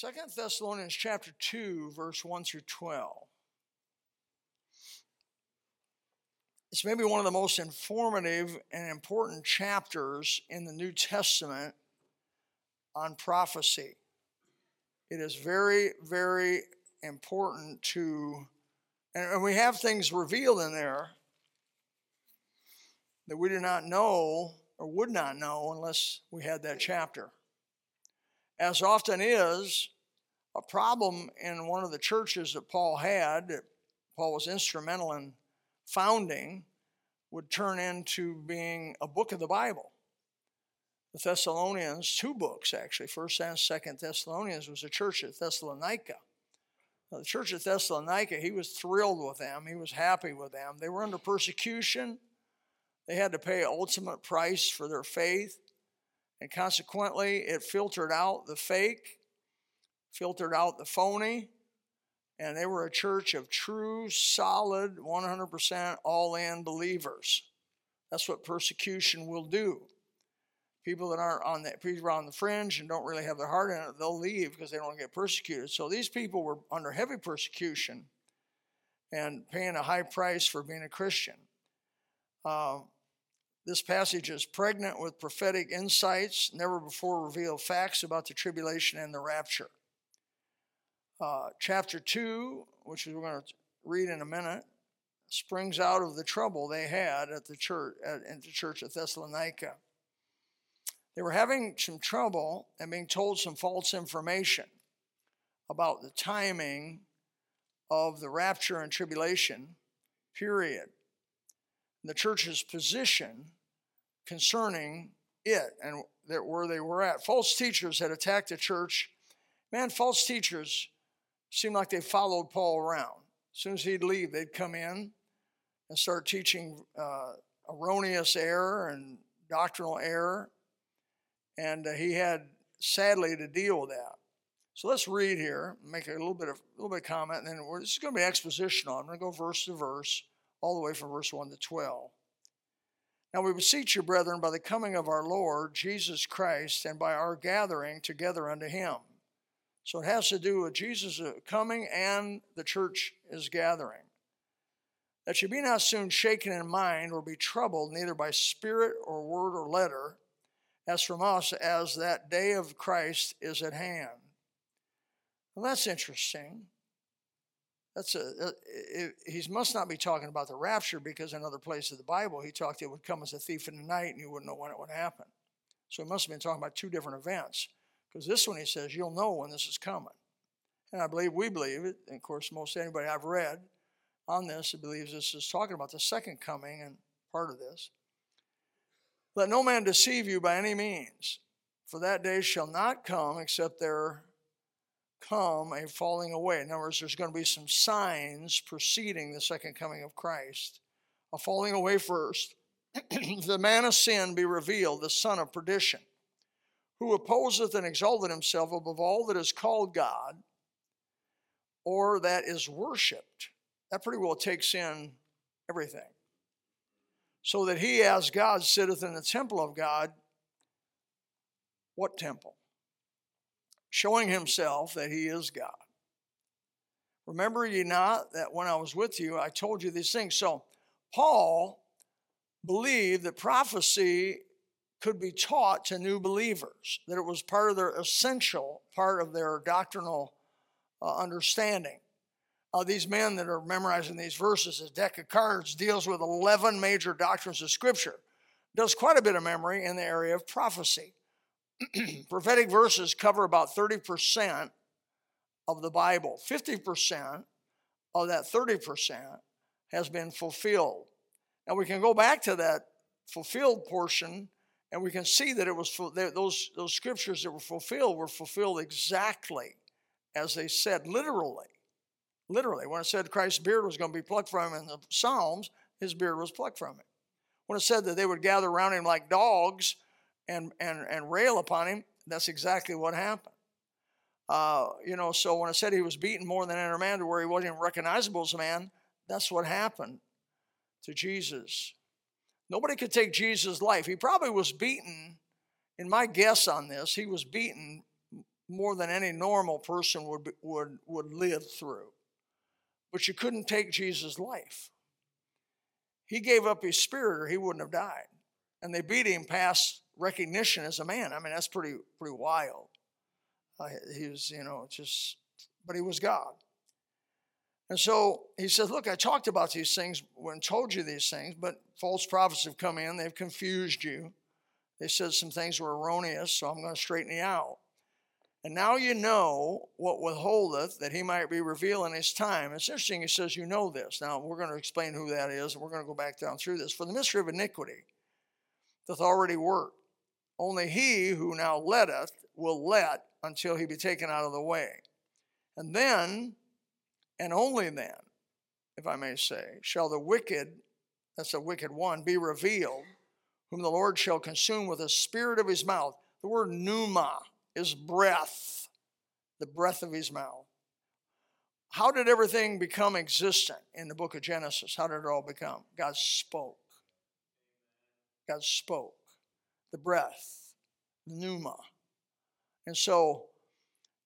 Second Thessalonians chapter 2, verse 1 through 12. It's maybe one of the most informative and important chapters in the New Testament on prophecy. It is very, very important to, and we have things revealed in there that we do not know or would not know unless we had that chapter. As often is, a problem in one of the churches that Paul had, that Paul was instrumental in founding, would turn into being a book of the Bible. The Thessalonians, two books actually, First and Second Thessalonians, was a church at Thessalonica. Now, the church at Thessalonica, he was thrilled with them. He was happy with them. They were under persecution. They had to pay ultimate price for their faith. And consequently, it filtered out the fake, filtered out the phony, and they were a church of true, solid, 100% all in believers. That's what persecution will do. People that aren't on the people on the fringe and don't really have their heart in it, they'll leave because they don't get persecuted. So these people were under heavy persecution and paying a high price for being a Christian. Uh, this passage is pregnant with prophetic insights, never before revealed facts about the tribulation and the rapture. Uh, chapter 2, which we're going to read in a minute, springs out of the trouble they had at the church at, at the church of Thessalonica. They were having some trouble and being told some false information about the timing of the rapture and tribulation period. The church's position concerning it and that where they were at. False teachers had attacked the church. Man, false teachers seemed like they followed Paul around. As soon as he'd leave, they'd come in and start teaching uh, erroneous error and doctrinal error. And uh, he had, sadly, to deal with that. So let's read here, make a little bit of little bit of comment, and then we're, this is going to be expositional. I'm going to go verse to verse, all the way from verse 1 to 12. Now we beseech you, brethren, by the coming of our Lord Jesus Christ and by our gathering together unto him. So it has to do with Jesus uh, coming and the church is gathering. That you be not soon shaken in mind or be troubled, neither by spirit or word or letter, as from us, as that day of Christ is at hand. Well, that's interesting. That's a, uh, must not be talking about the rapture because in other places of the Bible he talked it would come as a thief in the night and you wouldn't know when it would happen. So he must have been talking about two different events because this one he says you'll know when this is coming. And I believe we believe it. And of course, most anybody I've read on this believes this is talking about the second coming and part of this. Let no man deceive you by any means, for that day shall not come except there come a falling away. In other words, there's going to be some signs preceding the second coming of Christ. A falling away first. the man of sin be revealed, the son of perdition, who opposeth and exalteth himself above all that is called God or that is worshiped. That pretty well takes in everything. So that he, as God, sitteth in the temple of God. What temple? Showing himself that he is God. Remember ye not that when I was with you, I told you these things. So, Paul believed that prophecy could be taught to new believers, that it was part of their essential part of their doctrinal uh, understanding. Uh, these men that are memorizing these verses, a deck of cards deals with 11 major doctrines of Scripture, does quite a bit of memory in the area of prophecy. prophetic verses cover about 30% of the Bible. 50% of that 30% has been fulfilled. Now we can go back to that fulfilled portion and we can see that it was those those scriptures that were fulfilled were fulfilled exactly as they said literally literally when it said christ's beard was going to be plucked from him in the psalms his beard was plucked from him when it said that they would gather around him like dogs and, and, and rail upon him, that's exactly what happened. Uh, you know, so when I said he was beaten more than any man to where he wasn't even recognizable as a man, that's what happened to Jesus. Nobody could take Jesus' life. He probably was beaten, in my guess on this, he was beaten more than any normal person would, would, would live through. But you couldn't take Jesus' life. He gave up his spirit or he wouldn't have died. And they beat him past recognition as a man. I mean, that's pretty, pretty wild. Uh, he was, you know, just, but he was God. And so he says, Look, I talked about these things when told you these things, but false prophets have come in, they've confused you. They said some things were erroneous, so I'm going to straighten you out. And now you know what withholdeth that he might be revealed in his time. It's interesting, he says, You know this. Now we're going to explain who that is, and we're going to go back down through this. For the mystery of iniquity doth already work. Only he who now letteth will let until he be taken out of the way. And then, and only then, if I may say, shall the wicked, that's the wicked one, be revealed, whom the Lord shall consume with the spirit of his mouth. The word pneuma is breath, the breath of his mouth. How did everything become existent in the book of Genesis? How did it all become? God spoke. God spoke. The breath, the pneuma. And so,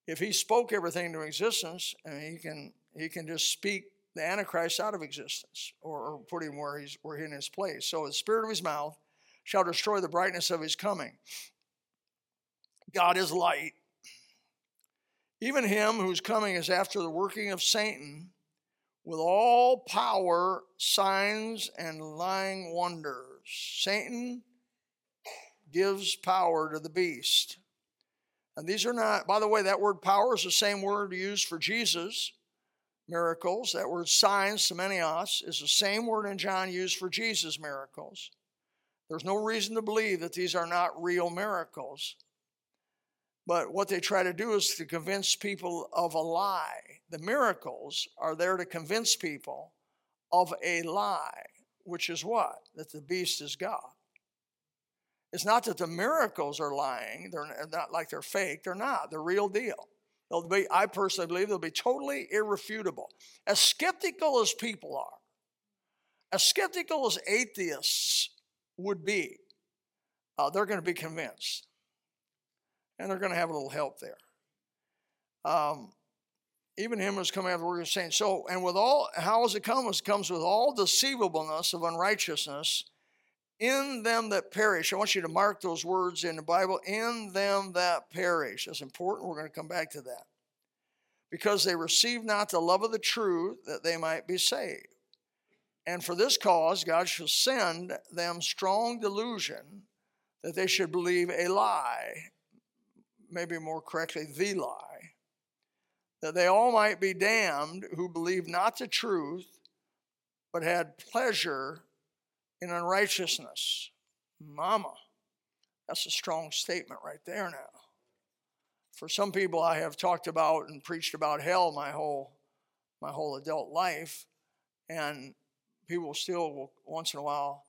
if he spoke everything into existence, and he can he can just speak the Antichrist out of existence, or, or put him where he's where he in his place. So the spirit of his mouth shall destroy the brightness of his coming. God is light. Even him whose coming is after the working of Satan, with all power, signs, and lying wonders. Satan gives power to the beast. And these are not, by the way, that word power is the same word used for Jesus miracles. That word signs, semenios, is the same word in John used for Jesus miracles. There's no reason to believe that these are not real miracles. But what they try to do is to convince people of a lie. The miracles are there to convince people of a lie, which is what? That the beast is God. It's not that the miracles are lying, they're not like they're fake, they're not, they're real deal. They'll be, I personally believe they'll be totally irrefutable. As skeptical as people are, as skeptical as atheists would be, uh, they're going to be convinced. And they're going to have a little help there. Um, even him was coming after the work of saints. So, and with all, how does it come? It comes with all deceivableness of unrighteousness in them that perish. I want you to mark those words in the Bible in them that perish. That's important. We're going to come back to that. Because they receive not the love of the truth that they might be saved. And for this cause, God shall send them strong delusion that they should believe a lie, maybe more correctly, the lie, that they all might be damned who believe not the truth, but had pleasure in unrighteousness. Mama, that's a strong statement right there now. For some people, I have talked about and preached about hell my whole my whole adult life, and people still will once in a while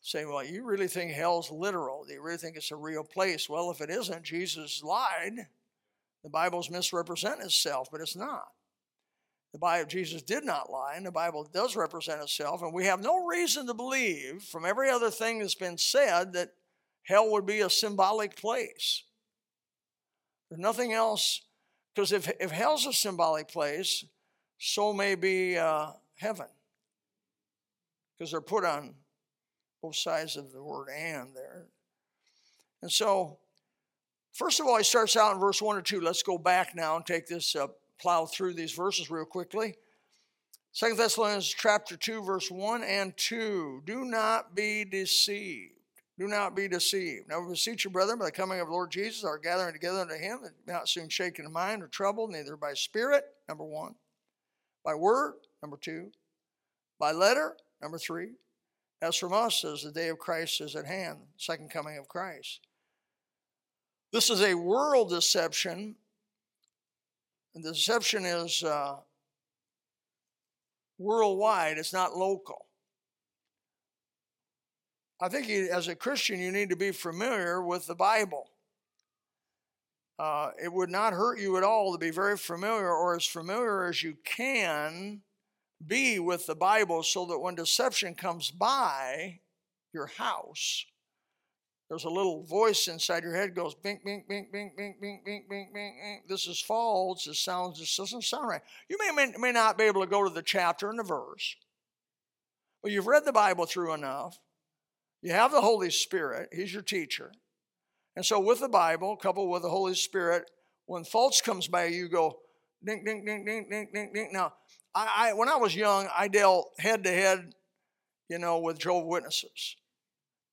say, "Well, you really think hell's literal? Do you really think it's a real place?" Well, if it isn't, Jesus lied. The Bible's misrepresent itself, but it's not. The Bible, Jesus did not lie, and the Bible does represent itself, and we have no reason to believe from every other thing that's been said that hell would be a symbolic place. There's nothing else, because if, if hell's a symbolic place, so may be uh, heaven, because they're put on both sides of the word and there. And so, first of all, he starts out in verse 1 or 2. Let's go back now and take this uh, plow through these verses real quickly. Second Thessalonians chapter 2, verse 1 and 2. Do not be deceived. Do not be deceived. Now we beseech you, brethren, by the coming of the Lord Jesus, our gathering together unto him, that be not soon shaken in mind or troubled, neither by spirit, number one, by word, number two, by letter, number three. As from us, the day of Christ is at hand, second coming of Christ. This is a world deception and the deception is uh, worldwide, it's not local. I think you, as a Christian, you need to be familiar with the Bible. Uh, it would not hurt you at all to be very familiar or as familiar as you can be with the Bible so that when deception comes by your house, there's a little voice inside your head goes bink, bink, bink, bink, bink, bink, bink, bink, bink. This is false. This sounds, this doesn't sound right. You may, may, may not be able to go to the chapter and the verse, but you've read the Bible through enough. You have the Holy Spirit. He's your teacher. And so with the Bible, coupled with the Holy Spirit, when false comes by, you go ding, ding, ding, ding, ding, ding, ding. Now, I, I when I was young, I dealt head to head, you know, with Jehovah Witnesses.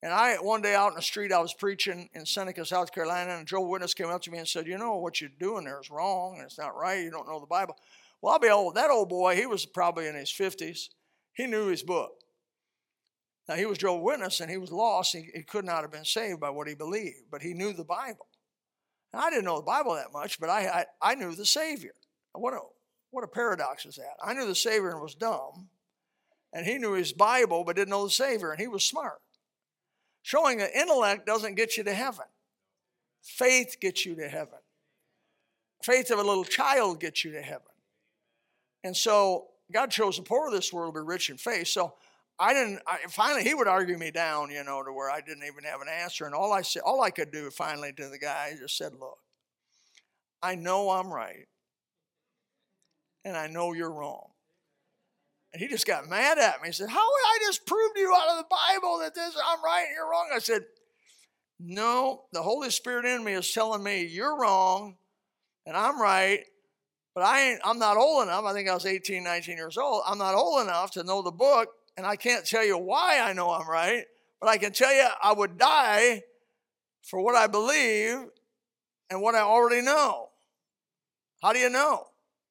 And I, one day out in the street, I was preaching in Seneca, South Carolina, and a Jehovah Witness came up to me and said, You know, what you're doing there is wrong, and it's not right. You don't know the Bible. Well, I'll be old. That old boy, he was probably in his 50s. He knew his book. Now, he was Jehovah Witness, and he was lost. He, he could not have been saved by what he believed, but he knew the Bible. And I didn't know the Bible that much, but I, I, I knew the Savior. What a, what a paradox is that? I knew the Savior and was dumb, and he knew his Bible but didn't know the Savior, and he was smart. Showing that intellect doesn't get you to heaven. Faith gets you to heaven. Faith of a little child gets you to heaven. And so God chose the poor of this world to be rich in faith. So I didn't. I, finally, he would argue me down, you know, to where I didn't even have an answer. And all I said, all I could do finally to the guy, I just said, "Look, I know I'm right, and I know you're wrong." And he just got mad at me. He said, How would I just prove to you out of the Bible that this I'm right and you're wrong? I said, No, the Holy Spirit in me is telling me you're wrong and I'm right, but I ain't I'm not old enough. I think I was 18, 19 years old. I'm not old enough to know the book, and I can't tell you why I know I'm right, but I can tell you I would die for what I believe and what I already know. How do you know?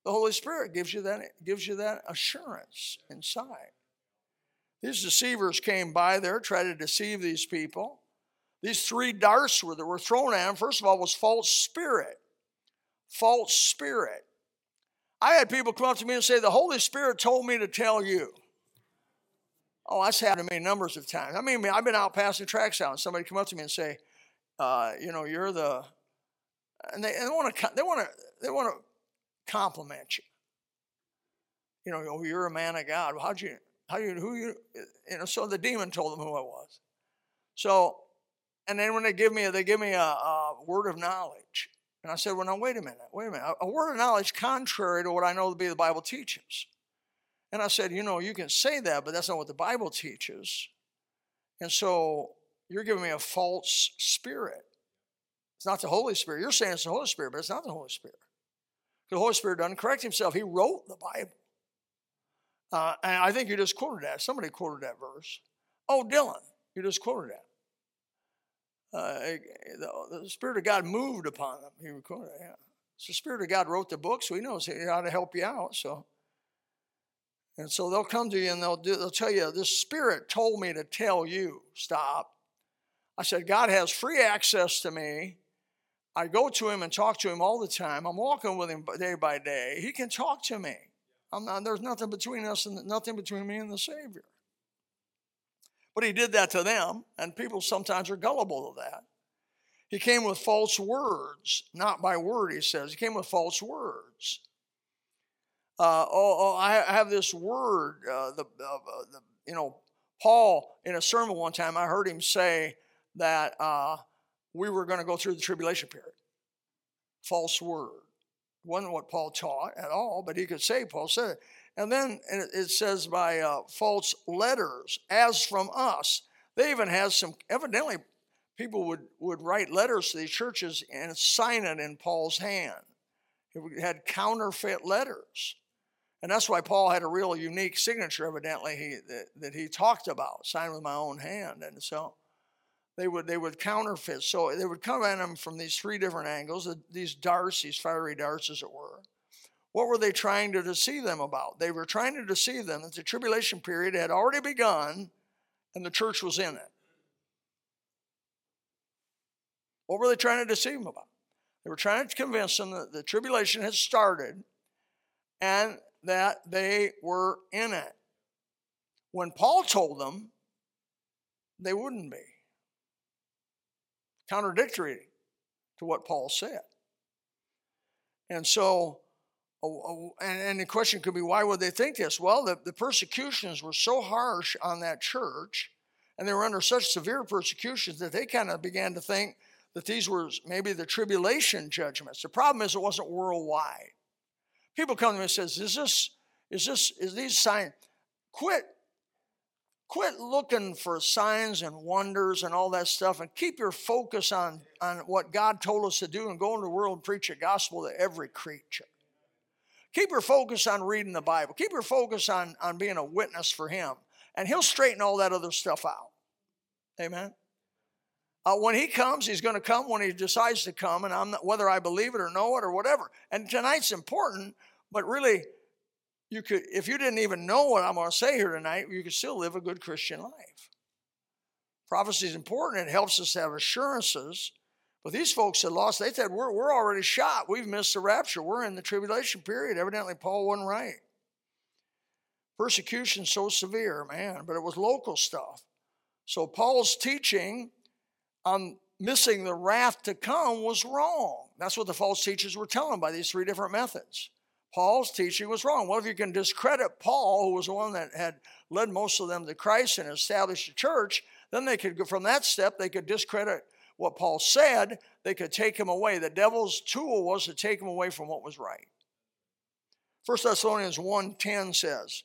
The Holy Spirit gives you that, gives you that assurance inside. These deceivers came by there, tried to deceive these people. These three darts were, that were thrown at them, first of all, was false spirit. False spirit. I had people come up to me and say, The Holy Spirit told me to tell you. Oh, that's happened to me numbers of times. I mean, I've been out passing tracks out, and somebody come up to me and say, uh, "You know, you're the," and they, they want to, they want to, they want to compliment you. You know, oh, you're a man of God. Well, how'd you, how you, who you, you know, so the demon told them who I was. So, and then when they give me, they give me a, a word of knowledge. And I said, well, now, wait a minute, wait a minute. A, a word of knowledge contrary to what I know to be the Bible teaches. And I said, you know, you can say that, but that's not what the Bible teaches. And so you're giving me a false spirit. It's not the Holy Spirit. You're saying it's the Holy Spirit, but it's not the Holy Spirit. The Holy Spirit doesn't correct himself. He wrote the Bible. Uh, and I think you just quoted that. Somebody quoted that verse. Oh, Dylan, you just quoted that. Uh, the, the, Spirit of God moved upon them. He quoted it, yeah. So the Spirit of God wrote the book, so he knows how to help you out. So, and so they'll come to you and they'll do, they'll tell you, "This Spirit told me to tell you, stop." I said, "God has free access to me. I go to him and talk to him all the time. I'm walking with him day by day. He can talk to me. Not, there's nothing between us and nothing between me and the Savior. But he did that to them, and people sometimes are gullible to that. He came with false words, not by word, he says. He came with false words. Uh, oh, oh, I have this word, uh, the, uh, the, you know, Paul, in a sermon one time, I heard him say that uh, we were going to go through the tribulation period. False word. Wasn't what Paul taught at all, but he could say Paul said it. And then it says by uh, false letters, as from us. They even has some, evidently, people would, would write letters to these churches and sign it in Paul's hand. It had counterfeit letters. And that's why Paul had a real unique signature, evidently, he, that, that he talked about, signed with my own hand. And so they would they would counterfeit. So they would come at him from these three different angles, these darts, these fiery darts, as it were. What were they trying to deceive them about? They were trying to deceive them that the tribulation period had already begun and the church was in it. What were they trying to deceive them about? They were trying to convince them that the tribulation had started and that they were in it. When Paul told them, they wouldn't be contradictory to what Paul said. And so, and, the question could be, why would they think this? Well, the, the persecutions were so harsh on that church, And they were under such severe persecutions that they kind of began to think that these were maybe the tribulation judgments. The problem is it wasn't worldwide. People come to me and says, "Is this is this is these signs? Quit quit looking for signs and wonders and all that stuff and keep your focus on, on what God told us to do and go into the world and preach the gospel to every creature. Keep your focus on reading the Bible. Keep your focus on, on being a witness for Him. And He'll straighten all that other stuff out. Amen. Uh, when he comes, he's going to come when he decides to come, and I'm not, whether I believe it or know it or whatever. And tonight's important, but really, you could, if you didn't even know what I'm going to say here tonight, you could still live a good Christian life. Prophecy is important. It helps us have assurances. But these folks had lost. They said, we're, we're already shot. We've missed the rapture. We're in the tribulation period. Evidently, Paul wasn't right. Persecution so severe, man, but it was local stuff. So Paul's teaching on missing the wrath to come was wrong. That's what the false teachers were telling by these three different methods. Paul's teaching was wrong. Well, if you can discredit Paul, who was the one that had led most of them to Christ and established the church, then they could go from that step, they could discredit what Paul said, they could take him away. The devil's tool was to take him away from what was right. 1 Thessalonians 1:10 says,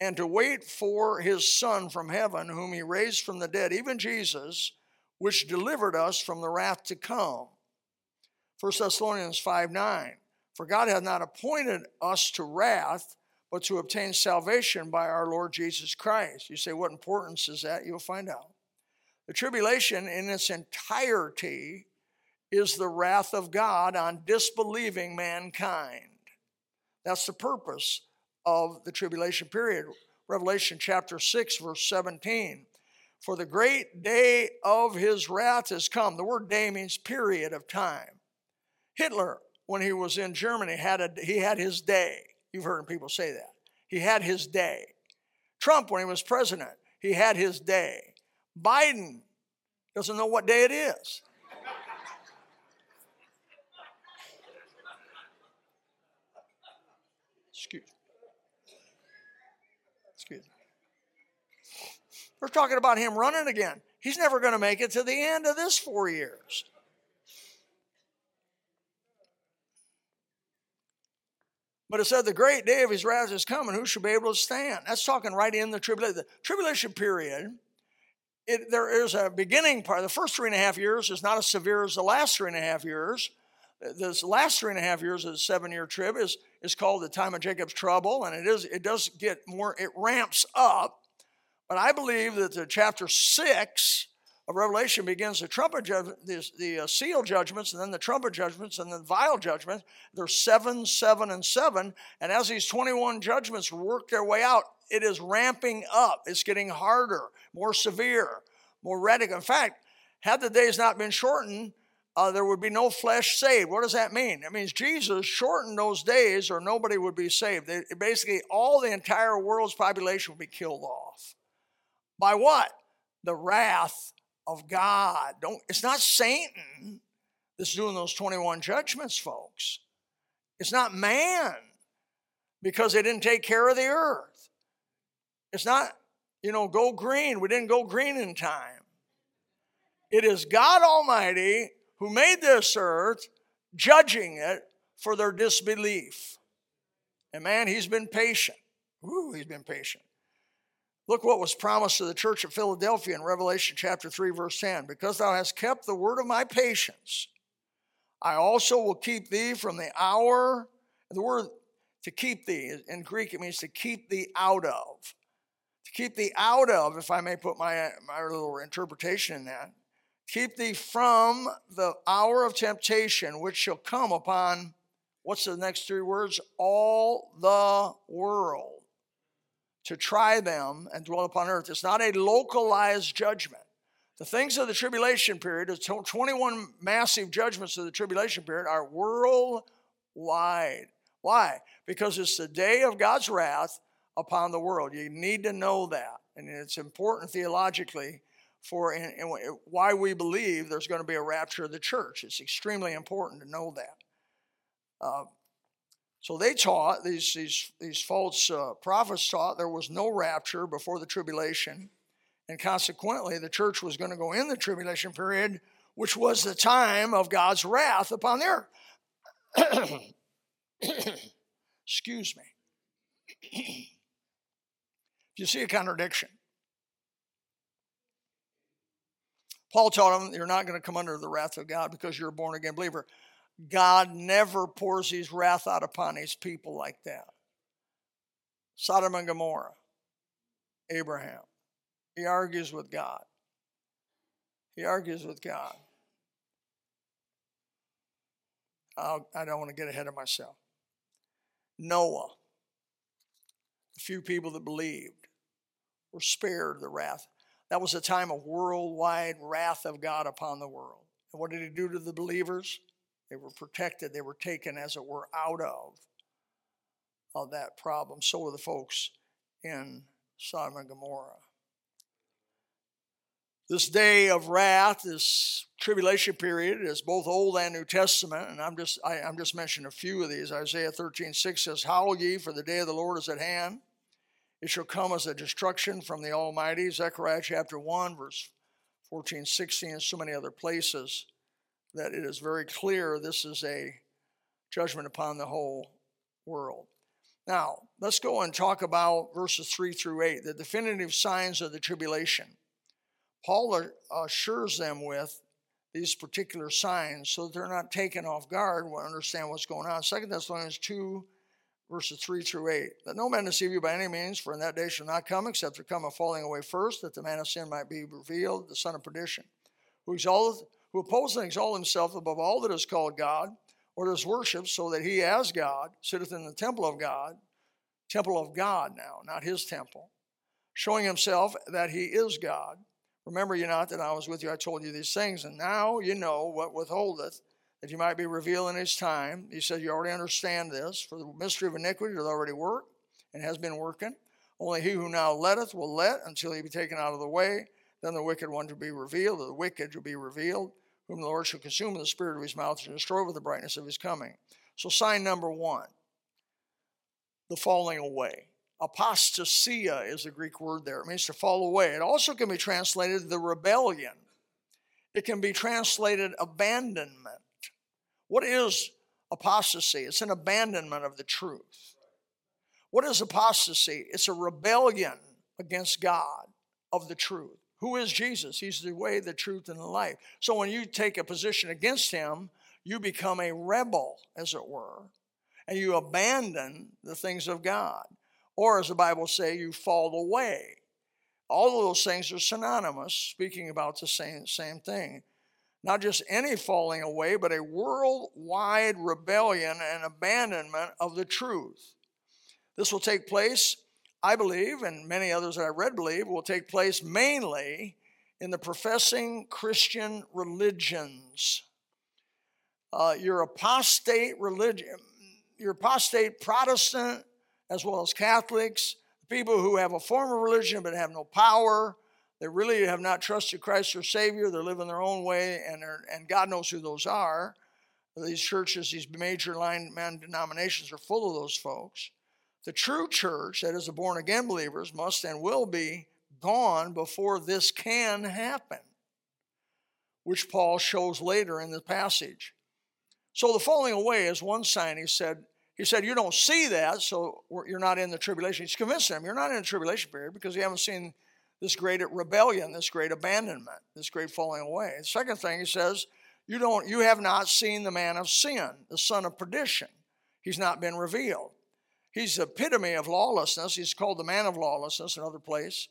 and to wait for his son from heaven, whom he raised from the dead, even Jesus, which delivered us from the wrath to come. 1 Thessalonians 5 9. For God hath not appointed us to wrath, but to obtain salvation by our Lord Jesus Christ. You say, what importance is that? You'll find out. The tribulation in its entirety is the wrath of God on disbelieving mankind. That's the purpose of the tribulation period. Revelation chapter 6, verse 17. For the great day of his wrath has come. The word day means period of time. Hitler, when he was in Germany, had a, he had his day. You've heard people say that. He had his day. Trump, when he was president, he had his day. Biden doesn't know what day it is. Excuse me. Excuse me. We're talking about him running again. He's never going to make it to the end of this four years. But it said, The great day of his wrath is coming. Who shall be able to stand? That's talking right in the tribulation. The tribulation period, it, there is a beginning part. The first three and a half years is not as severe as the last three and a half years. This last three and a half years of the seven year trib is, is called the time of Jacob's trouble, and it is it does get more, it ramps up. But I believe that the chapter six of Revelation begins the trumpet judgment, the, the uh, seal judgments, and then the trumpet judgments, and then the vial judgments. There's seven, seven, and seven. And as these 21 judgments work their way out, it is ramping up. It's getting harder, more severe, more radical. In fact, had the days not been shortened, uh, there would be no flesh saved. What does that mean? It means Jesus shortened those days, or nobody would be saved. They, basically, all the entire world's population would be killed off. By what? The wrath of God. Don't, it's not Satan that's doing those 21 judgments, folks. It's not man because they didn't take care of the earth. It's not, you know, go green. We didn't go green in time. It is God Almighty who made this earth judging it for their disbelief. And man, he's been patient. Ooh, he's been patient. Look what was promised to the church of Philadelphia in Revelation chapter 3, verse 10. Because thou hast kept the word of my patience, I also will keep thee from the hour. The word to keep thee, in Greek, it means to keep thee out of. To keep thee out of, if I may put my, my little interpretation in that, keep thee from the hour of temptation which shall come upon, what's the next three words? All the world to try them and dwell upon earth. It's not a localized judgment. The things of the tribulation period, the 21 massive judgments of the tribulation period, are worldwide. Why? Because it's the day of God's wrath upon the world. You need to know that. And it's important theologically for in, in, why we believe there's going to be a rapture of the church. It's extremely important to know that. Uh, so they taught, these, these, these false uh, prophets taught there was no rapture before the tribulation. And consequently, the church was going to go in the tribulation period, which was the time of God's wrath upon the earth. Excuse me. you see a contradiction? Paul told them, You're not going to come under the wrath of God because you're a born again believer. God never pours his wrath out upon his people like that. Sodom and Gomorrah, Abraham. He argues with God. He argues with God. I'll, I do not want to get ahead of myself. Noah, the few people that believed, were spared the wrath. That was a time of worldwide wrath of God upon the world. And what did he do to the believers? They were protected, they were taken, as it were, out of, of that problem. So were the folks in Sodom and Gomorrah. This day of wrath, this tribulation period, is both Old and New Testament, and I'm just I, am just mentioning a few of these. Isaiah 13, 6 says, Howl ye, for the day of the Lord is at hand. It shall come as a destruction from the Almighty. Zechariah chapter 1, verse 14, 16, and so many other places that it is very clear this is a judgment upon the whole world. Now, let's go and talk about verses 3 through 8, the definitive signs of the tribulation. Paul assures them with these particular signs so that they're not taken off guard and understand what's going on. Second Thessalonians 2, verses 3 through 8. That no man deceive you by any means, for in that day shall not come, except there come a falling away first, that the man of sin might be revealed, the son of perdition, who exalteth who opposes and exalts himself above all that is called God or is worship, so that he as God sitteth in the temple of God, temple of God now, not his temple, showing himself that he is God. Remember you not that I was with you, I told you these things, and now you know what withholdeth, that you might be revealed in his time. He said, You already understand this, for the mystery of iniquity doth already work, and has been working. Only he who now letteth will let until he be taken out of the way. Then the wicked one to be revealed, the wicked to be revealed, whom the Lord shall consume with the spirit of his mouth and destroy with the brightness of his coming. So, sign number one the falling away. Apostasia is the Greek word there. It means to fall away. It also can be translated the rebellion. It can be translated abandonment. What is apostasy? It's an abandonment of the truth. What is apostasy? It's a rebellion against God of the truth. Who is Jesus? He's the way, the truth, and the life. So when you take a position against him, you become a rebel, as it were, and you abandon the things of God. Or, as the Bible says, you fall away. All of those things are synonymous, speaking about the same, same thing. Not just any falling away, but a worldwide rebellion and abandonment of the truth. This will take place I believe, and many others that I read believe, will take place mainly in the professing Christian religions. Uh, your apostate religion, your apostate Protestant, as well as Catholics, people who have a form of religion but have no power, they really have not trusted Christ their Savior, they're living their own way, and, and God knows who those are. These churches, these major line man denominations are full of those folks. The true church, that is the born again believers, must and will be gone before this can happen, which Paul shows later in the passage. So the falling away is one sign. He said, he said, You don't see that, so you're not in the tribulation. He's convincing them, You're not in the tribulation period because you haven't seen this great rebellion, this great abandonment, this great falling away. The second thing he says, you don't you have not seen the man of sin, the son of perdition. He's not been revealed. He's the epitome of lawlessness. He's called the man of lawlessness, another place.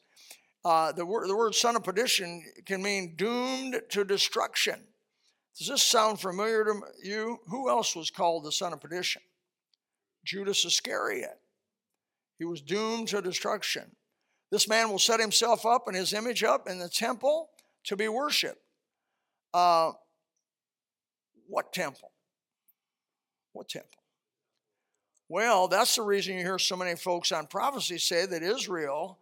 Uh, the, word, the word son of perdition can mean doomed to destruction. Does this sound familiar to you? Who else was called the son of perdition? Judas Iscariot. He was doomed to destruction. This man will set himself up and his image up in the temple to be worshiped. Uh, what temple? What temple? Well, that's the reason you hear so many folks on prophecy say that Israel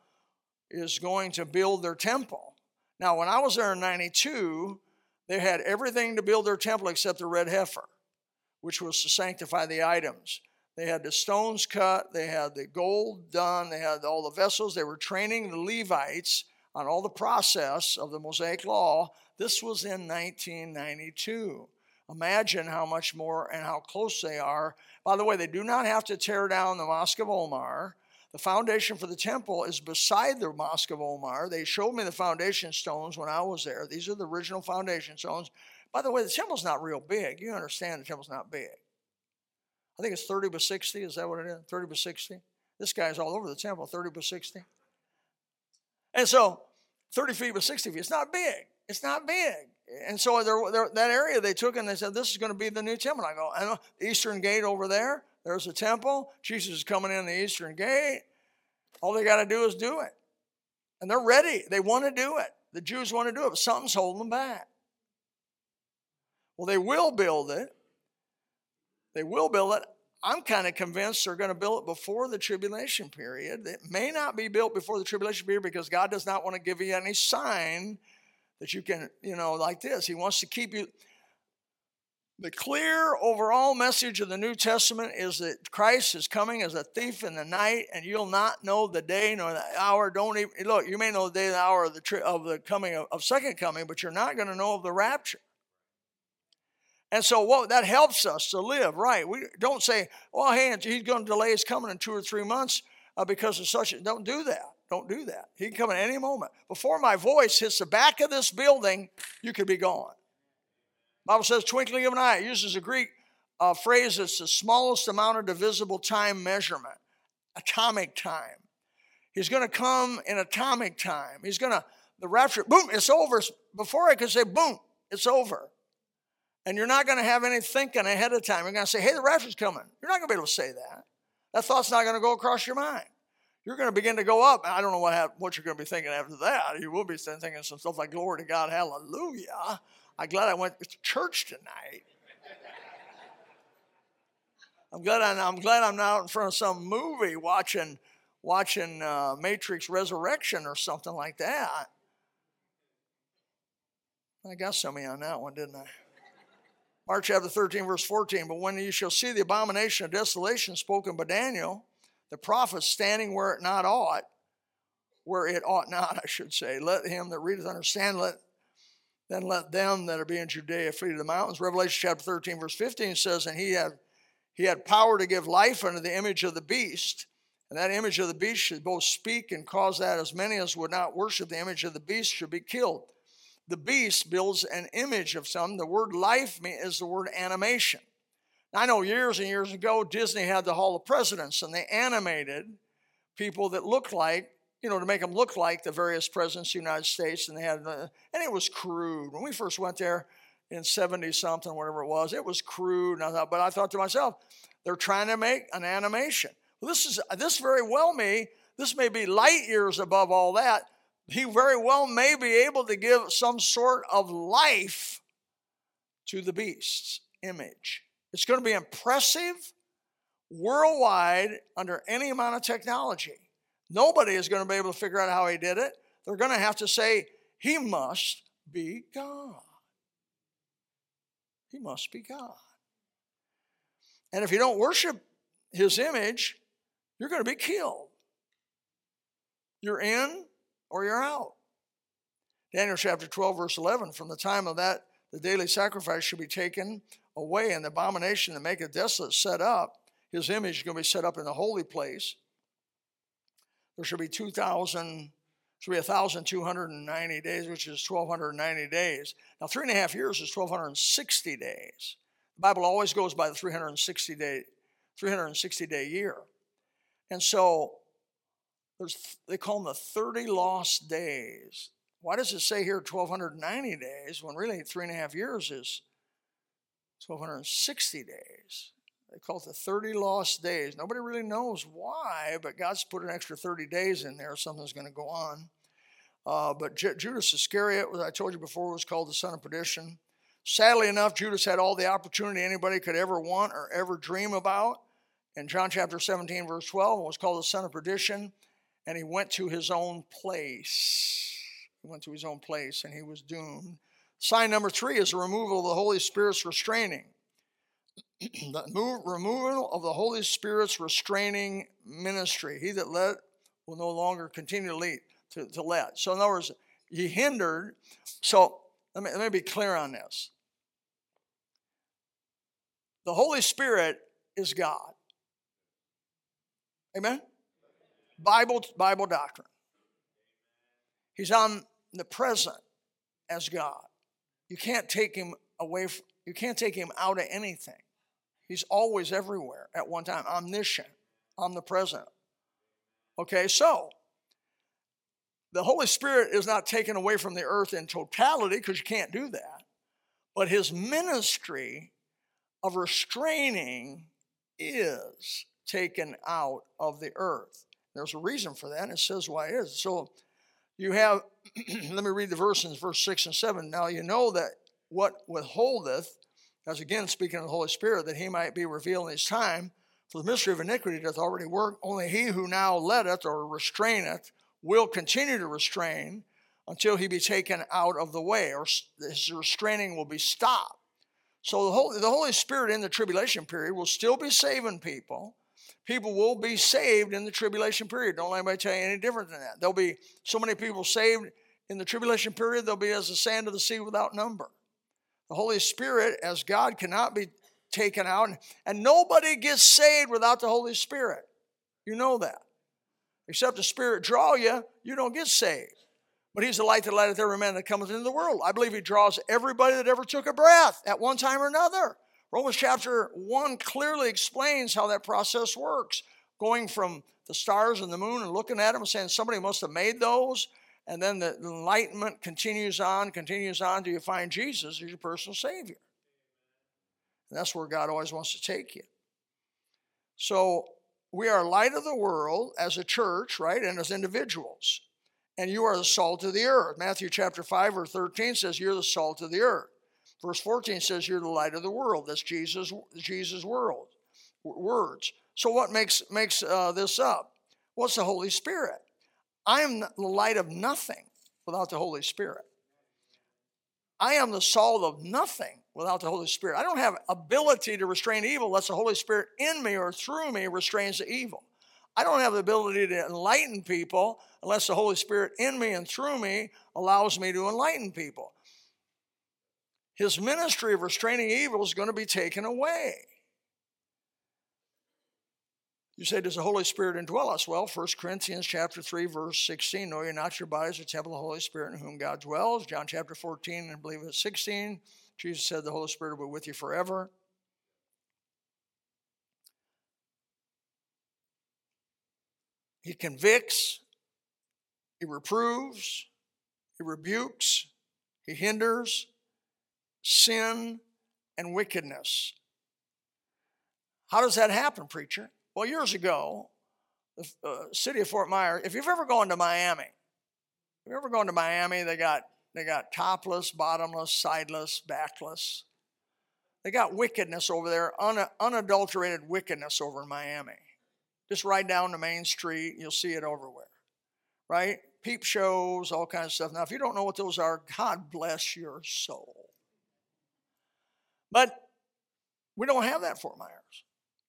is going to build their temple. Now, when I was there in 92, they had everything to build their temple except the red heifer, which was to sanctify the items. They had the stones cut, they had the gold done, they had all the vessels. They were training the Levites on all the process of the Mosaic Law, this was in 1992. Imagine how much more and how close they are. By the way, they do not have to tear down the Mosque of Omar. The foundation for the temple is beside the Mosque of Omar. They showed me the foundation stones when I was there. These are the original foundation stones. By the way, the temple's not real big. You understand the temple's not big. I think it's 30 by 60. Is that what it is? 30 by 60? This guy's all over the temple, 30 by 60. And so 30 feet by 60 feet, it's not big. It's not big. And so they're, they're, that area they took and they said, This is going to be the new temple. And I go, I know, uh, eastern gate over there, there's a temple. Jesus is coming in the eastern gate. All they got to do is do it. And they're ready. They want to do it. The Jews want to do it, but something's holding them back. Well, they will build it. They will build it. I'm kind of convinced they're going to build it before the tribulation period. It may not be built before the tribulation period because God does not want to give you any sign that you can, you know, like this. He wants to keep you. The clear overall message of the New Testament is that Christ is coming as a thief in the night, and you'll not know the day nor the hour. Don't even look. You may know the day, the hour of the tri- of the coming of, of second coming, but you're not going to know of the rapture. And so, what that helps us to live right. We don't say, "Well, hey, he's going to delay his coming in two or three months uh, because of such." Don't do that. Don't do that. He can come at any moment. Before my voice hits the back of this building, you could be gone. Bible says, twinkling of an eye. It uses a Greek uh, phrase that's the smallest amount of divisible time measurement, atomic time. He's going to come in atomic time. He's going to, the rapture, boom, it's over. Before I could say, boom, it's over. And you're not going to have any thinking ahead of time. You're going to say, hey, the rapture's coming. You're not going to be able to say that. That thought's not going to go across your mind you're going to begin to go up. I don't know what, what you're going to be thinking after that. You will be thinking some stuff like, Glory to God, hallelujah. I'm glad I went to church tonight. I'm glad I'm, I'm glad I'm not in front of some movie watching watching uh, Matrix Resurrection or something like that. I got some of you on that one, didn't I? Mark chapter 13, verse 14. But when you shall see the abomination of desolation spoken by Daniel, the prophet standing where it not ought, where it ought not, I should say. Let him that readeth understand, let then let them that are being Judea flee to the mountains. Revelation chapter 13, verse 15 says, And he had he had power to give life unto the image of the beast. And that image of the beast should both speak and cause that as many as would not worship the image of the beast should be killed. The beast builds an image of some. The word life is the word animation. I know years and years ago, Disney had the Hall of Presidents, and they animated people that looked like, you know, to make them look like the various presidents of the United States. And they had, and it was crude. When we first went there in 70 something, whatever it was, it was crude. And I thought, but I thought to myself, they're trying to make an animation. Well, this is this very well may this may be light years above all that. He very well may be able to give some sort of life to the beast's image. It's going to be impressive worldwide under any amount of technology. Nobody is going to be able to figure out how he did it. They're going to have to say, He must be God. He must be God. And if you don't worship His image, you're going to be killed. You're in or you're out. Daniel chapter 12, verse 11 from the time of that, the daily sacrifice should be taken away and the abomination to make it desolate set up, his image is going to be set up in the holy place. There should be 2,000, should be 1,290 days, which is 1,290 days. Now, three and a half years is 1,260 days. The Bible always goes by the 360 day, 360 day year. And so there's, they call them the 30 lost days. Why does it say here 1,290 days when really three and a half years is 1,260 days. They call it the 30 lost days. Nobody really knows why, but God's put an extra 30 days in there. Something's going to go on. Uh, but J- Judas Iscariot, as I told you before, was called the son of perdition. Sadly enough, Judas had all the opportunity anybody could ever want or ever dream about. In John chapter 17, verse 12, was called the son of perdition, and he went to his own place. He went to his own place, and he was doomed Sign number three is the removal of the Holy Spirit's restraining. the move, removal of the Holy Spirit's restraining ministry. He that led will no longer continue to lead. to, to let. So in other words, he hindered. So let me, let me be clear on this. The Holy Spirit is God. Amen? Bible, Bible doctrine. He's on the present as God. You can't take him away, from, you can't take him out of anything. He's always everywhere at one time, omniscient, omnipresent. Okay, so the Holy Spirit is not taken away from the earth in totality because you can't do that. But his ministry of restraining is taken out of the earth. There's a reason for that, and it says why it is. So you have, let me read the verses, verse 6 and 7. Now you know that what withholdeth, as again speaking of the Holy Spirit, that he might be revealed in his time, for the mystery of iniquity doth already work. Only he who now letteth or restraineth will continue to restrain until he be taken out of the way, or his restraining will be stopped. So the Holy, the Holy Spirit in the tribulation period will still be saving people. People will be saved in the tribulation period. Don't let anybody tell you any different than that. There'll be so many people saved in the tribulation period, they'll be as the sand of the sea without number. The Holy Spirit, as God, cannot be taken out, and nobody gets saved without the Holy Spirit. You know that. Except the Spirit draw you, you don't get saved. But He's the light that lighteth every man that cometh into the world. I believe He draws everybody that ever took a breath at one time or another. Romans chapter 1 clearly explains how that process works. Going from the stars and the moon and looking at them and saying somebody must have made those and then the enlightenment continues on, continues on till you find Jesus as your personal Savior. And that's where God always wants to take you. So we are light of the world as a church, right, and as individuals. And you are the salt of the earth. Matthew chapter 5 verse 13 says you're the salt of the earth. Verse 14 says you're the light of the world. That's Jesus, Jesus' world, words. So what makes, makes uh, this up? What's the Holy Spirit? I am the light of nothing without the Holy Spirit. I am the salt of nothing without the Holy Spirit. I don't have ability to restrain evil unless the Holy Spirit in me or through me restrains the evil. I don't have the ability to enlighten people unless the Holy Spirit in me and through me allows me to enlighten people. His ministry of restraining evil is going to be taken away. You say, does the Holy Spirit indwell us? Well, 1 Corinthians chapter 3, verse 16, know ye not your bodies are temple of the Holy Spirit in whom God dwells. John chapter 14, and believe it's 16, Jesus said the Holy Spirit will be with you forever. He convicts, he reproves, he rebukes, he hinders sin and wickedness. How does that happen, preacher? Well, years ago, the uh, city of Fort Myers, if you've ever gone to Miami, if you've ever gone to Miami, they got they got topless, bottomless, sideless, backless. They got wickedness over there, un- unadulterated wickedness over in Miami. Just ride down the main street, you'll see it everywhere. Right? Peep shows, all kinds of stuff. Now, if you don't know what those are, God bless your soul. But we don't have that Fort Myers.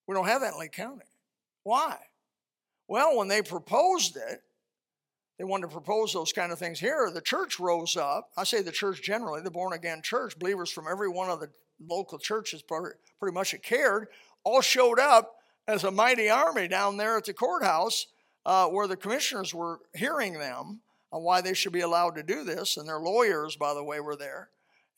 We don't have that Lake County. Why? Well, when they proposed it, they wanted to propose those kind of things here. The church rose up. I say the church generally, the born again church, believers from every one of the local churches, pretty much that cared, all showed up as a mighty army down there at the courthouse uh, where the commissioners were hearing them on why they should be allowed to do this. And their lawyers, by the way, were there.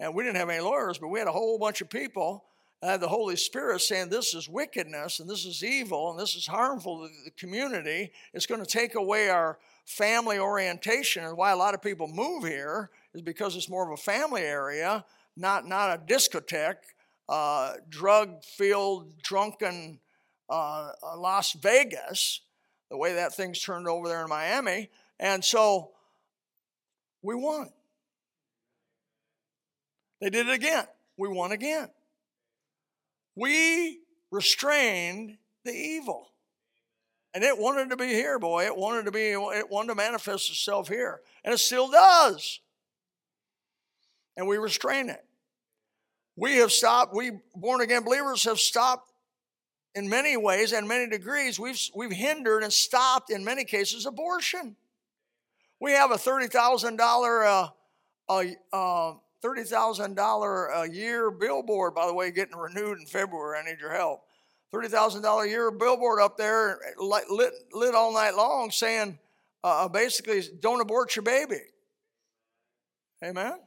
And we didn't have any lawyers, but we had a whole bunch of people uh, the Holy Spirit saying this is wickedness and this is evil and this is harmful to the community. It's going to take away our family orientation. And why a lot of people move here is because it's more of a family area, not, not a discotheque, uh, drug filled, drunken uh, uh, Las Vegas, the way that thing's turned over there in Miami. And so we won. They did it again. We won again. We restrained the evil. And it wanted to be here, boy. It wanted to be, it wanted to manifest itself here. And it still does. And we restrain it. We have stopped, we born again believers have stopped in many ways and many degrees. We've, we've hindered and stopped, in many cases, abortion. We have a thirty thousand dollar uh, a uh, thirty thousand dollar a year billboard. By the way, getting renewed in February. I need your help. Thirty thousand dollar a year billboard up there, lit lit all night long, saying uh, basically, "Don't abort your baby." Amen.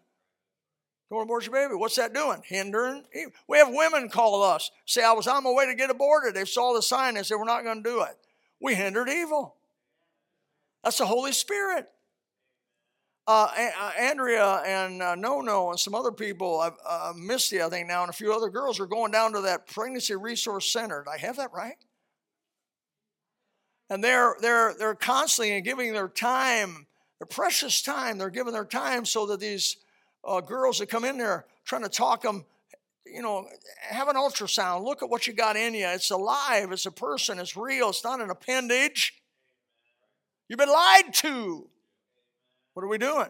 Don't abort your baby. What's that doing? Hindering. We have women call us, say, I was on my way to get aborted. They saw the sign, they said, We're not going to do it. We hindered evil. That's the Holy Spirit. Uh, uh Andrea and uh, No No and some other people, I've uh, uh, Misty, I think now, and a few other girls are going down to that pregnancy resource center. Did I have that right? And they're they're they're constantly giving their time, their precious time. They're giving their time so that these uh, girls that come in there trying to talk them, you know, have an ultrasound. Look at what you got in you. It's alive. It's a person. It's real. It's not an appendage. You've been lied to. What are we doing?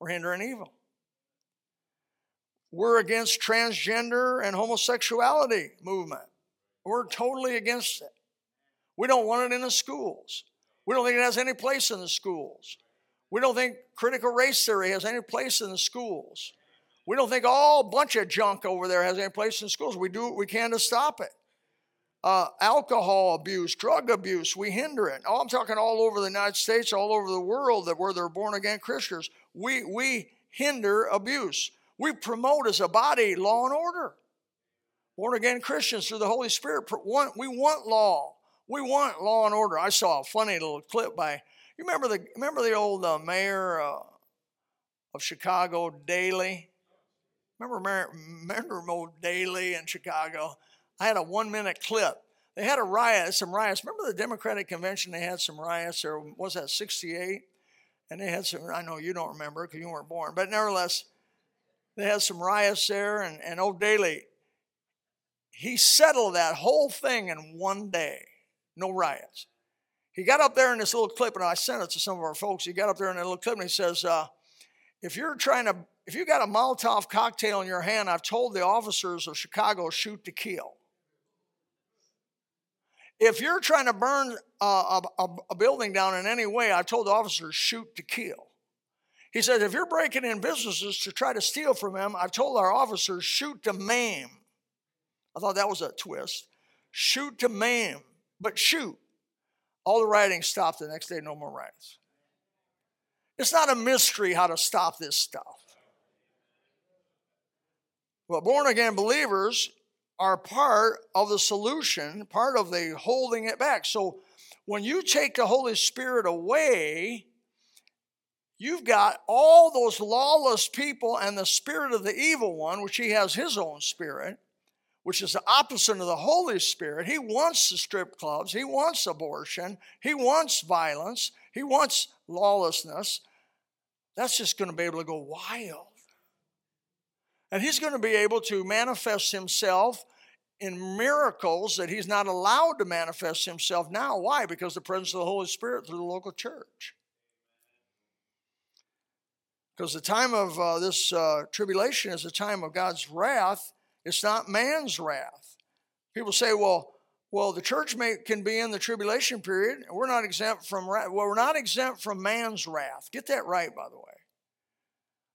We're hindering evil. We're against transgender and homosexuality movement. We're totally against it. We don't want it in the schools. We don't think it has any place in the schools. We don't think critical race theory has any place in the schools. We don't think all bunch of junk over there has any place in schools. We do what we can to stop it. Uh, alcohol abuse, drug abuse, we hinder it. Oh, I'm talking all over the United States, all over the world that where they're born again Christians. We we hinder abuse. We promote as a body law and order. Born again Christians through the Holy Spirit. We want law. We want law and order. I saw a funny little clip by you remember the remember the old uh, mayor uh, of Chicago, Daley. Remember, Mayor, remember old Daley in Chicago? I had a one minute clip. They had a riot, some riots. Remember the Democratic convention? They had some riots. Or was that '68? And they had some. I know you don't remember because you weren't born, but nevertheless, they had some riots there. And, and old Daley, he settled that whole thing in one day. No riots. He got up there in this little clip, and I sent it to some of our folks. He got up there in that little clip, and he says, uh, "If you're trying to, if you got a Molotov cocktail in your hand, I've told the officers of Chicago shoot to kill. If you're trying to burn a, a, a building down in any way, I've told the officers shoot to kill." He says, "If you're breaking in businesses to try to steal from them, I've told our officers shoot to maim." I thought that was a twist. Shoot to maim, but shoot. All the rioting stopped the next day, no more riots. It's not a mystery how to stop this stuff. But born again believers are part of the solution, part of the holding it back. So when you take the Holy Spirit away, you've got all those lawless people and the spirit of the evil one, which he has his own spirit, which is the opposite of the Holy Spirit. He wants the strip clubs, he wants abortion, he wants violence, he wants lawlessness. That's just going to be able to go wild. And he's going to be able to manifest himself in miracles that he's not allowed to manifest himself now. Why? Because the presence of the Holy Spirit through the local church. Because the time of uh, this uh, tribulation is a time of God's wrath it's not man's wrath. People say, well, well, the church may, can be in the tribulation period. We're not exempt from. Well, we're not exempt from man's wrath. Get that right, by the way.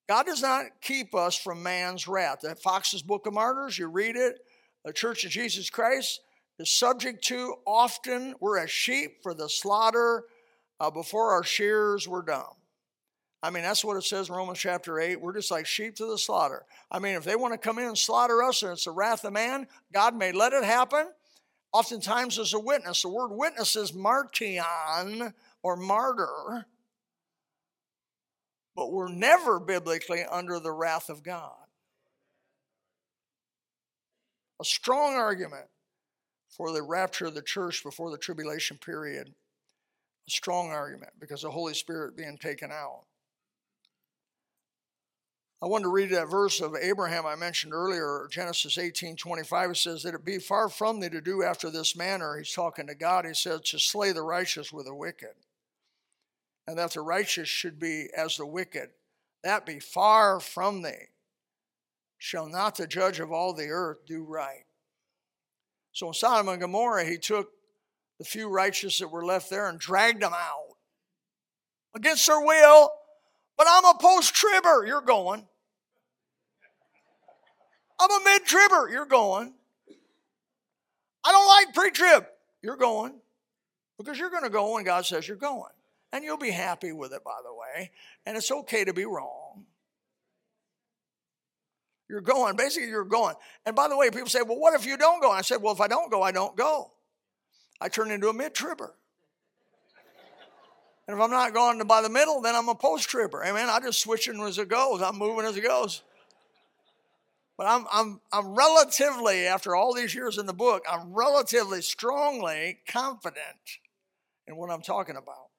God does not keep us from man's wrath. That Fox's Book of Martyrs, you read it. The Church of Jesus Christ is subject to often, we're as sheep for the slaughter uh, before our shears were dumb. I mean, that's what it says in Romans chapter 8. We're just like sheep to the slaughter. I mean, if they want to come in and slaughter us and it's the wrath of man, God may let it happen. Oftentimes, as a witness, the word witness is martion or martyr, but we're never biblically under the wrath of God. A strong argument for the rapture of the church before the tribulation period. A strong argument because the Holy Spirit being taken out. I wanted to read that verse of Abraham I mentioned earlier, Genesis 18 25. It says, That it be far from thee to do after this manner. He's talking to God. He says, To slay the righteous with the wicked, and that the righteous should be as the wicked. That be far from thee. Shall not the judge of all the earth do right? So in Sodom and Gomorrah, he took the few righteous that were left there and dragged them out. against their will, but I'm a post tribber. You're going. I'm a mid tribber. You're going. I don't like pre trib. You're going. Because you're going to go when God says you're going. And you'll be happy with it, by the way. And it's okay to be wrong. You're going. Basically, you're going. And by the way, people say, well, what if you don't go? And I said, well, if I don't go, I don't go. I turn into a mid tribber. And if I'm not going by the middle, then I'm a post tribber. Amen. I'm just switching as it goes. I'm moving as it goes. But I'm, I'm, I'm relatively, after all these years in the book, I'm relatively strongly confident in what I'm talking about.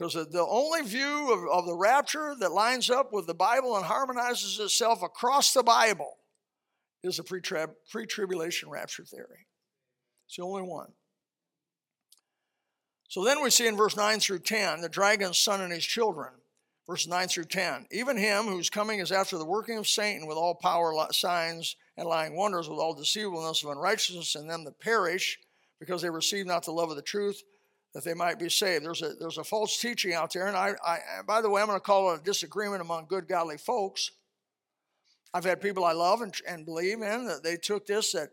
Because the only view of, of the rapture that lines up with the Bible and harmonizes itself across the Bible is a pre tribulation rapture theory. It's the only one. So then we see in verse 9 through 10 the dragon's son and his children. Verse 9 through 10. Even him whose coming is after the working of Satan with all power, signs, and lying wonders, with all deceivableness of unrighteousness in them that perish, because they receive not the love of the truth, that they might be saved. There's a, there's a false teaching out there, and I, I by the way, I'm going to call it a disagreement among good, godly folks. I've had people I love and, and believe in that they took this that,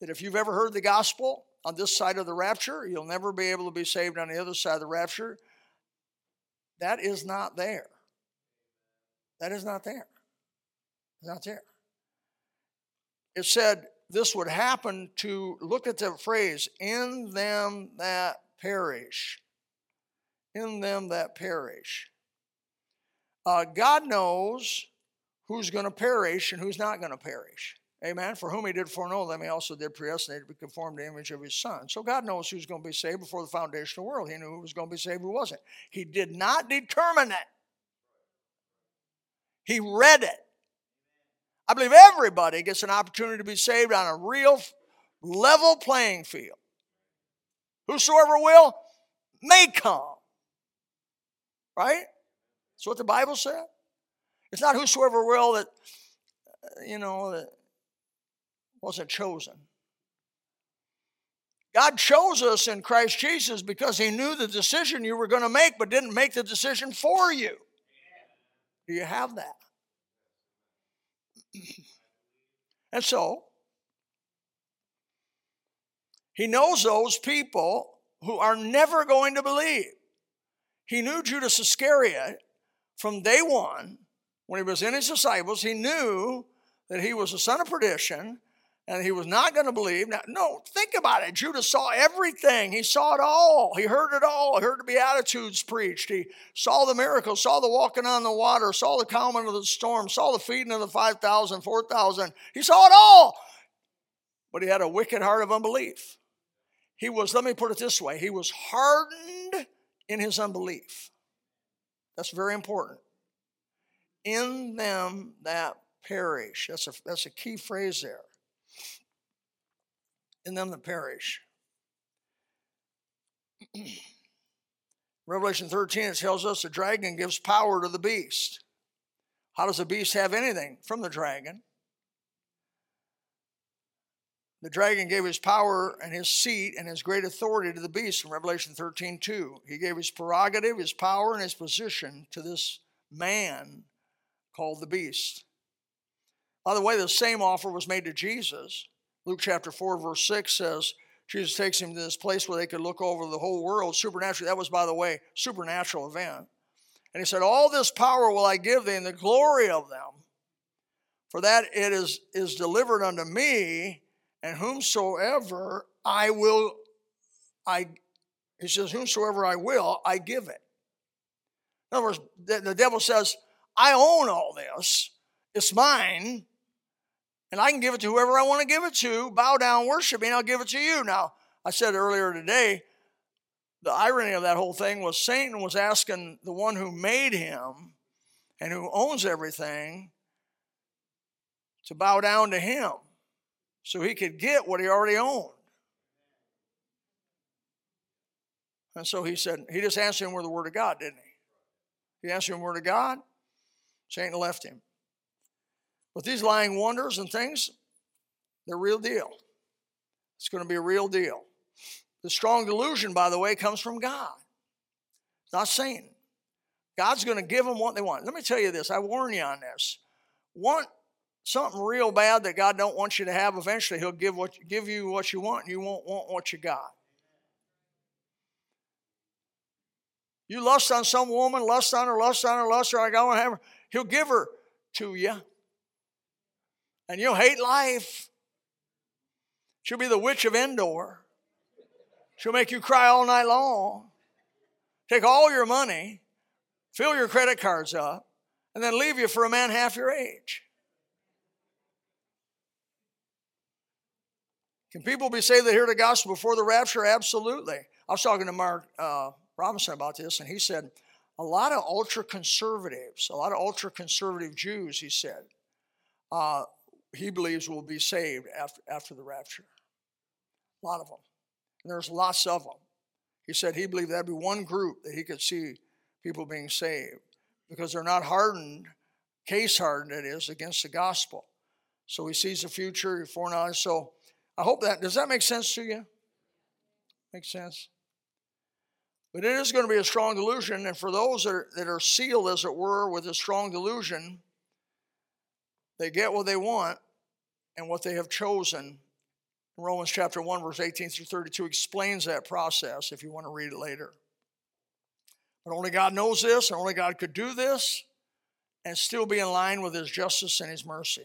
that if you've ever heard the gospel, on this side of the rapture. You'll never be able to be saved on the other side of the rapture. That is not there. That is not there. It's not there. It said this would happen to, look at the phrase, in them that perish. In them that perish. Uh, God knows who's going to perish and who's not going to perish. Amen. For whom he did foreknow them, he also did predestinate to be conformed to the image of his son. So God knows who's going to be saved before the foundation of the world. He knew who was going to be saved, who wasn't. He did not determine it. He read it. I believe everybody gets an opportunity to be saved on a real level playing field. Whosoever will may come. Right? That's what the Bible said. It's not whosoever will that, uh, you know, that wasn't chosen. God chose us in Christ Jesus because He knew the decision you were going to make, but didn't make the decision for you. Do you have that? and so, He knows those people who are never going to believe. He knew Judas Iscariot from day one when he was in his disciples. He knew that he was a son of perdition and he was not going to believe. Now, no, think about it. Judas saw everything. He saw it all. He heard it all. He heard the Beatitudes preached. He saw the miracles, saw the walking on the water, saw the calming of the storm, saw the feeding of the 5,000, 4,000. He saw it all. But he had a wicked heart of unbelief. He was, let me put it this way, he was hardened in his unbelief. That's very important. In them that perish. That's a, that's a key phrase there in them that perish. Revelation 13, it tells us the dragon gives power to the beast. How does the beast have anything from the dragon? The dragon gave his power and his seat and his great authority to the beast in Revelation 13, 2. He gave his prerogative, his power, and his position to this man called the beast. By the way, the same offer was made to Jesus. Luke chapter 4, verse 6 says, Jesus takes him to this place where they could look over the whole world supernaturally. That was, by the way, supernatural event. And he said, All this power will I give thee, and the glory of them. For that it is, is delivered unto me, and whomsoever I will, I he says, Whomsoever I will, I give it. In other words, the, the devil says, I own all this. It's mine and I can give it to whoever I want to give it to. Bow down, worship me, and I'll give it to you. Now, I said earlier today, the irony of that whole thing was Satan was asking the one who made him and who owns everything to bow down to him so he could get what he already owned. And so he said, he just answered him with the word of God, didn't he? He answered him word of God. Satan left him. But these lying wonders and things, they're real deal. It's going to be a real deal. The strong delusion, by the way, comes from God. Not Satan. God's going to give them what they want. Let me tell you this. I warn you on this. Want something real bad that God don't want you to have. Eventually, He'll give what give you what you want, and you won't want what you got. You lust on some woman, lust on her, lust on her, lust on her. I want to have her. He'll give her to you, and you'll hate life. She'll be the witch of Endor. She'll make you cry all night long. Take all your money, fill your credit cards up, and then leave you for a man half your age. Can people be saved that hear the gospel before the rapture? Absolutely. I was talking to Mark uh, Robinson about this, and he said a lot of ultra conservatives, a lot of ultra conservative Jews, he said, uh, he believes will be saved after, after the rapture. A lot of them. And there's lots of them. He said he believed that'd be one group that he could see people being saved because they're not hardened, case hardened, it is, against the gospel. So he sees the future, he foreknows. So I hope that, does that make sense to you? Make sense? But it is going to be a strong delusion, and for those that are, that are sealed, as it were, with a strong delusion, they get what they want and what they have chosen. Romans chapter 1, verse 18 through 32 explains that process if you want to read it later. But only God knows this, and only God could do this and still be in line with His justice and His mercy.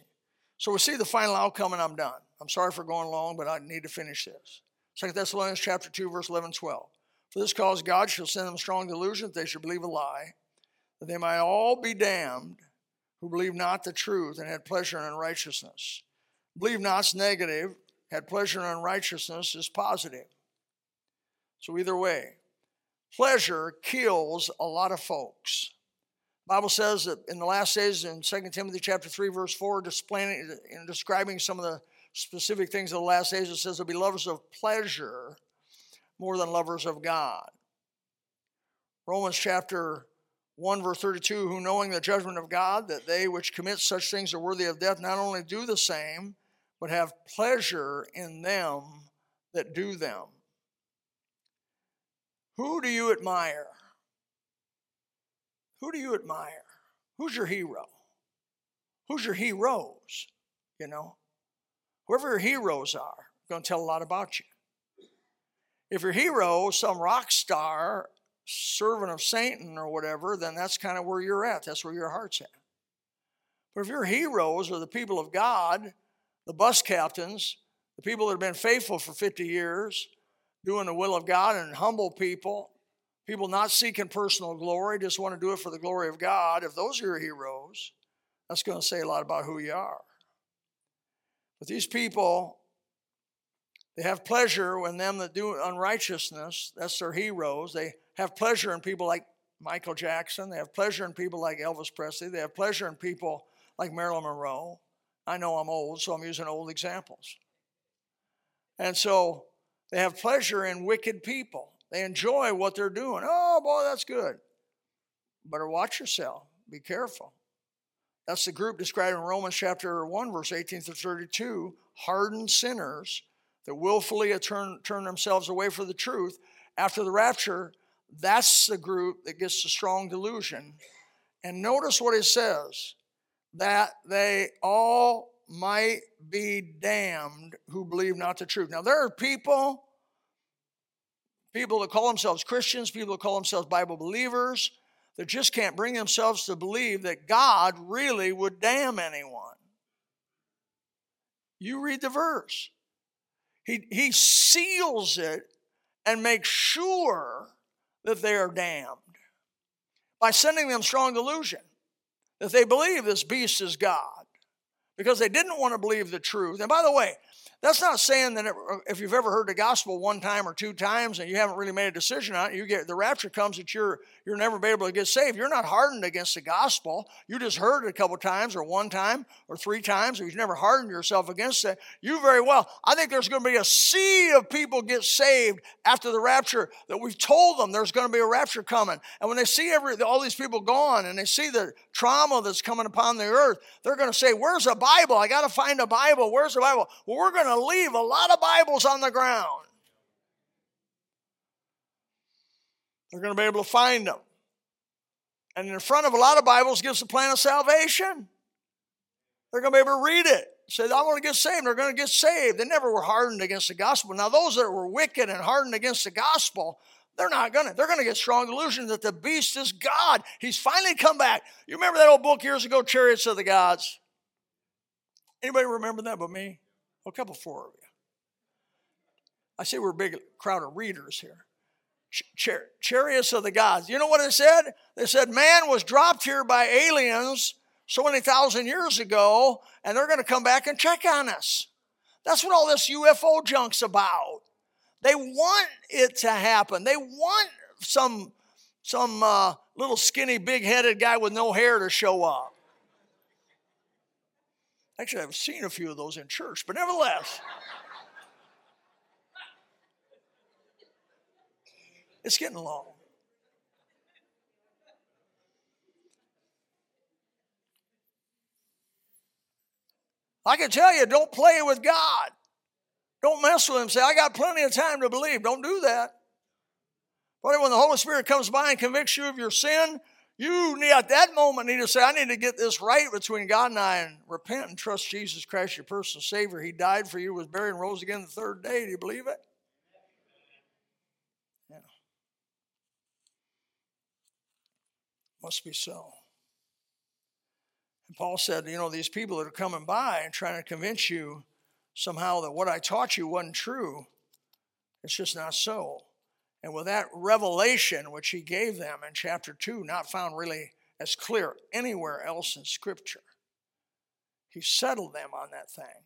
So we see the final outcome, and I'm done. I'm sorry for going long, but I need to finish this. 2 Thessalonians chapter 2, verse 11 12. For this cause God shall send them strong delusion that they should believe a lie, that they might all be damned who believe not the truth and had pleasure in unrighteousness. Believe not's negative, had pleasure in unrighteousness is positive. So either way, pleasure kills a lot of folks. Bible says that in the last days in 2 Timothy chapter 3, verse 4, displaying, uh, in describing some of the specific things of the last days, it says they'll be lovers of pleasure more than lovers of God. Romans chapter 1, verse 32 who knowing the judgment of God, that they which commit such things are worthy of death, not only do the same, but have pleasure in them that do them. Who do you admire? Who do you admire? Who's your hero? Who's your heroes? You know, whoever your heroes are, going to tell a lot about you. If your hero, some rock star, servant of Satan or whatever, then that's kind of where you're at. That's where your heart's at. But if your heroes are the people of God, the bus captains, the people that have been faithful for 50 years, doing the will of God and humble people, people not seeking personal glory, just want to do it for the glory of God, if those are your heroes, that's going to say a lot about who you are. But these people they have pleasure in them that do unrighteousness. That's their heroes. They have pleasure in people like Michael Jackson. They have pleasure in people like Elvis Presley. They have pleasure in people like Marilyn Monroe. I know I'm old, so I'm using old examples. And so they have pleasure in wicked people. They enjoy what they're doing. Oh, boy, that's good. Better watch yourself. Be careful. That's the group described in Romans chapter 1, verse 18 to 32 hardened sinners that willfully turn, turn themselves away from the truth after the rapture, that's the group that gets the strong delusion. And notice what it says that they all might be damned who believe not the truth. Now, there are people, people that call themselves Christians, people that call themselves Bible believers, that just can't bring themselves to believe that God really would damn anyone. You read the verse. He, he seals it and makes sure that they are damned by sending them strong delusion that they believe this beast is God because they didn't want to believe the truth. And by the way, that's not saying that uh, if you've ever heard the gospel one time or two times and you haven't really made a decision on it, you get the rapture comes that you're you're never able to get saved. You're not hardened against the gospel. You just heard it a couple times or one time or three times, or you've never hardened yourself against it. You very well. I think there's going to be a sea of people get saved after the rapture that we've told them there's going to be a rapture coming. And when they see every all these people gone and they see the trauma that's coming upon the earth, they're going to say, "Where's the Bible? I got to find a Bible. Where's the Bible?" Well, we're going to leave a lot of Bibles on the ground. They're going to be able to find them. And in front of a lot of Bibles gives the plan of salvation. They're going to be able to read it. Say, I want to get saved. They're going to get saved. They never were hardened against the gospel. Now, those that were wicked and hardened against the gospel, they're not going to. They're going to get strong delusion that the beast is God. He's finally come back. You remember that old book years ago, Chariots of the Gods? Anybody remember that but me? A couple, four of you. I see we're a big crowd of readers here. Char- chariots of the gods. You know what it said? They said man was dropped here by aliens so many thousand years ago, and they're going to come back and check on us. That's what all this UFO junk's about. They want it to happen. They want some some uh, little skinny, big-headed guy with no hair to show up. Actually, I've seen a few of those in church, but nevertheless. it's getting long. I can tell you, don't play with God. Don't mess with him. Say, I got plenty of time to believe. Don't do that. But when the Holy Spirit comes by and convicts you of your sin, you need, at that moment need to say, I need to get this right between God and I and repent and trust Jesus Christ, your personal Savior. He died for you, was buried, and rose again the third day. Do you believe it? Yeah. Must be so. And Paul said, you know, these people that are coming by and trying to convince you somehow that what I taught you wasn't true, it's just not so. And with that revelation which he gave them in chapter 2, not found really as clear anywhere else in Scripture, he settled them on that thing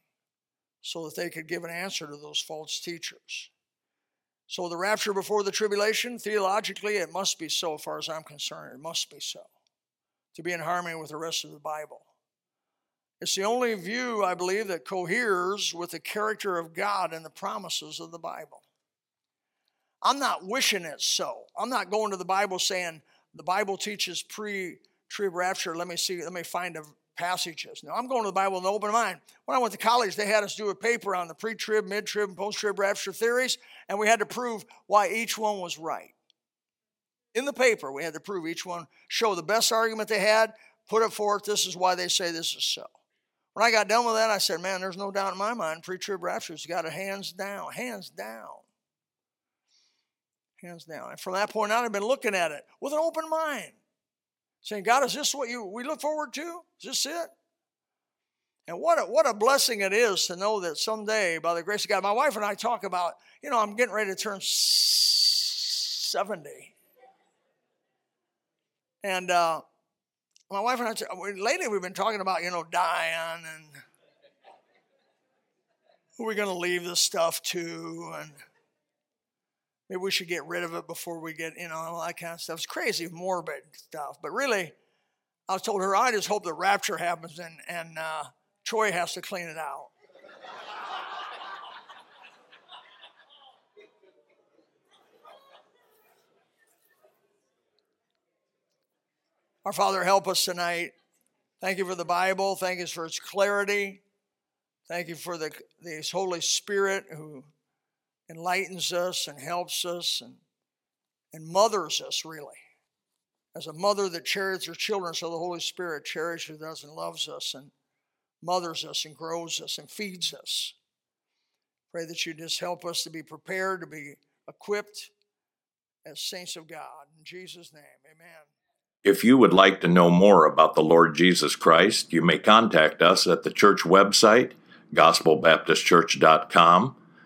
so that they could give an answer to those false teachers. So, the rapture before the tribulation, theologically, it must be so, as far as I'm concerned. It must be so to be in harmony with the rest of the Bible. It's the only view, I believe, that coheres with the character of God and the promises of the Bible. I'm not wishing it so. I'm not going to the Bible saying the Bible teaches pre trib rapture. Let me see, let me find a passages. Now, I'm going to the Bible with an open mind. When I went to college, they had us do a paper on the pre trib, mid trib, and post trib rapture theories, and we had to prove why each one was right in the paper, we had to prove each one, show the best argument they had, put it forth. This is why they say this is so. When I got done with that, I said, man, there's no doubt in my mind, pre trib rapture's got it hands down, hands down. Hands down. And from that point on, I've been looking at it with an open mind, saying, God, is this what you we look forward to? Is this it? And what a, what a blessing it is to know that someday, by the grace of God, my wife and I talk about, you know, I'm getting ready to turn 70. And uh, my wife and I, lately we've been talking about, you know, dying and who are we going to leave this stuff to? And maybe we should get rid of it before we get, you know, all that kind of stuff. It's crazy, morbid stuff. But really, I told her, I just hope the rapture happens and, and uh, Troy has to clean it out. Our Father, help us tonight. Thank you for the Bible. Thank you for its clarity. Thank you for the, the Holy Spirit who enlightens us and helps us and, and mothers us, really. As a mother that cherishes her children, so the Holy Spirit cherishes us and loves us and mothers us and grows us and feeds us. Pray that you just help us to be prepared, to be equipped as saints of God. In Jesus' name, amen. If you would like to know more about the Lord Jesus Christ, you may contact us at the church website, gospelbaptistchurch.com,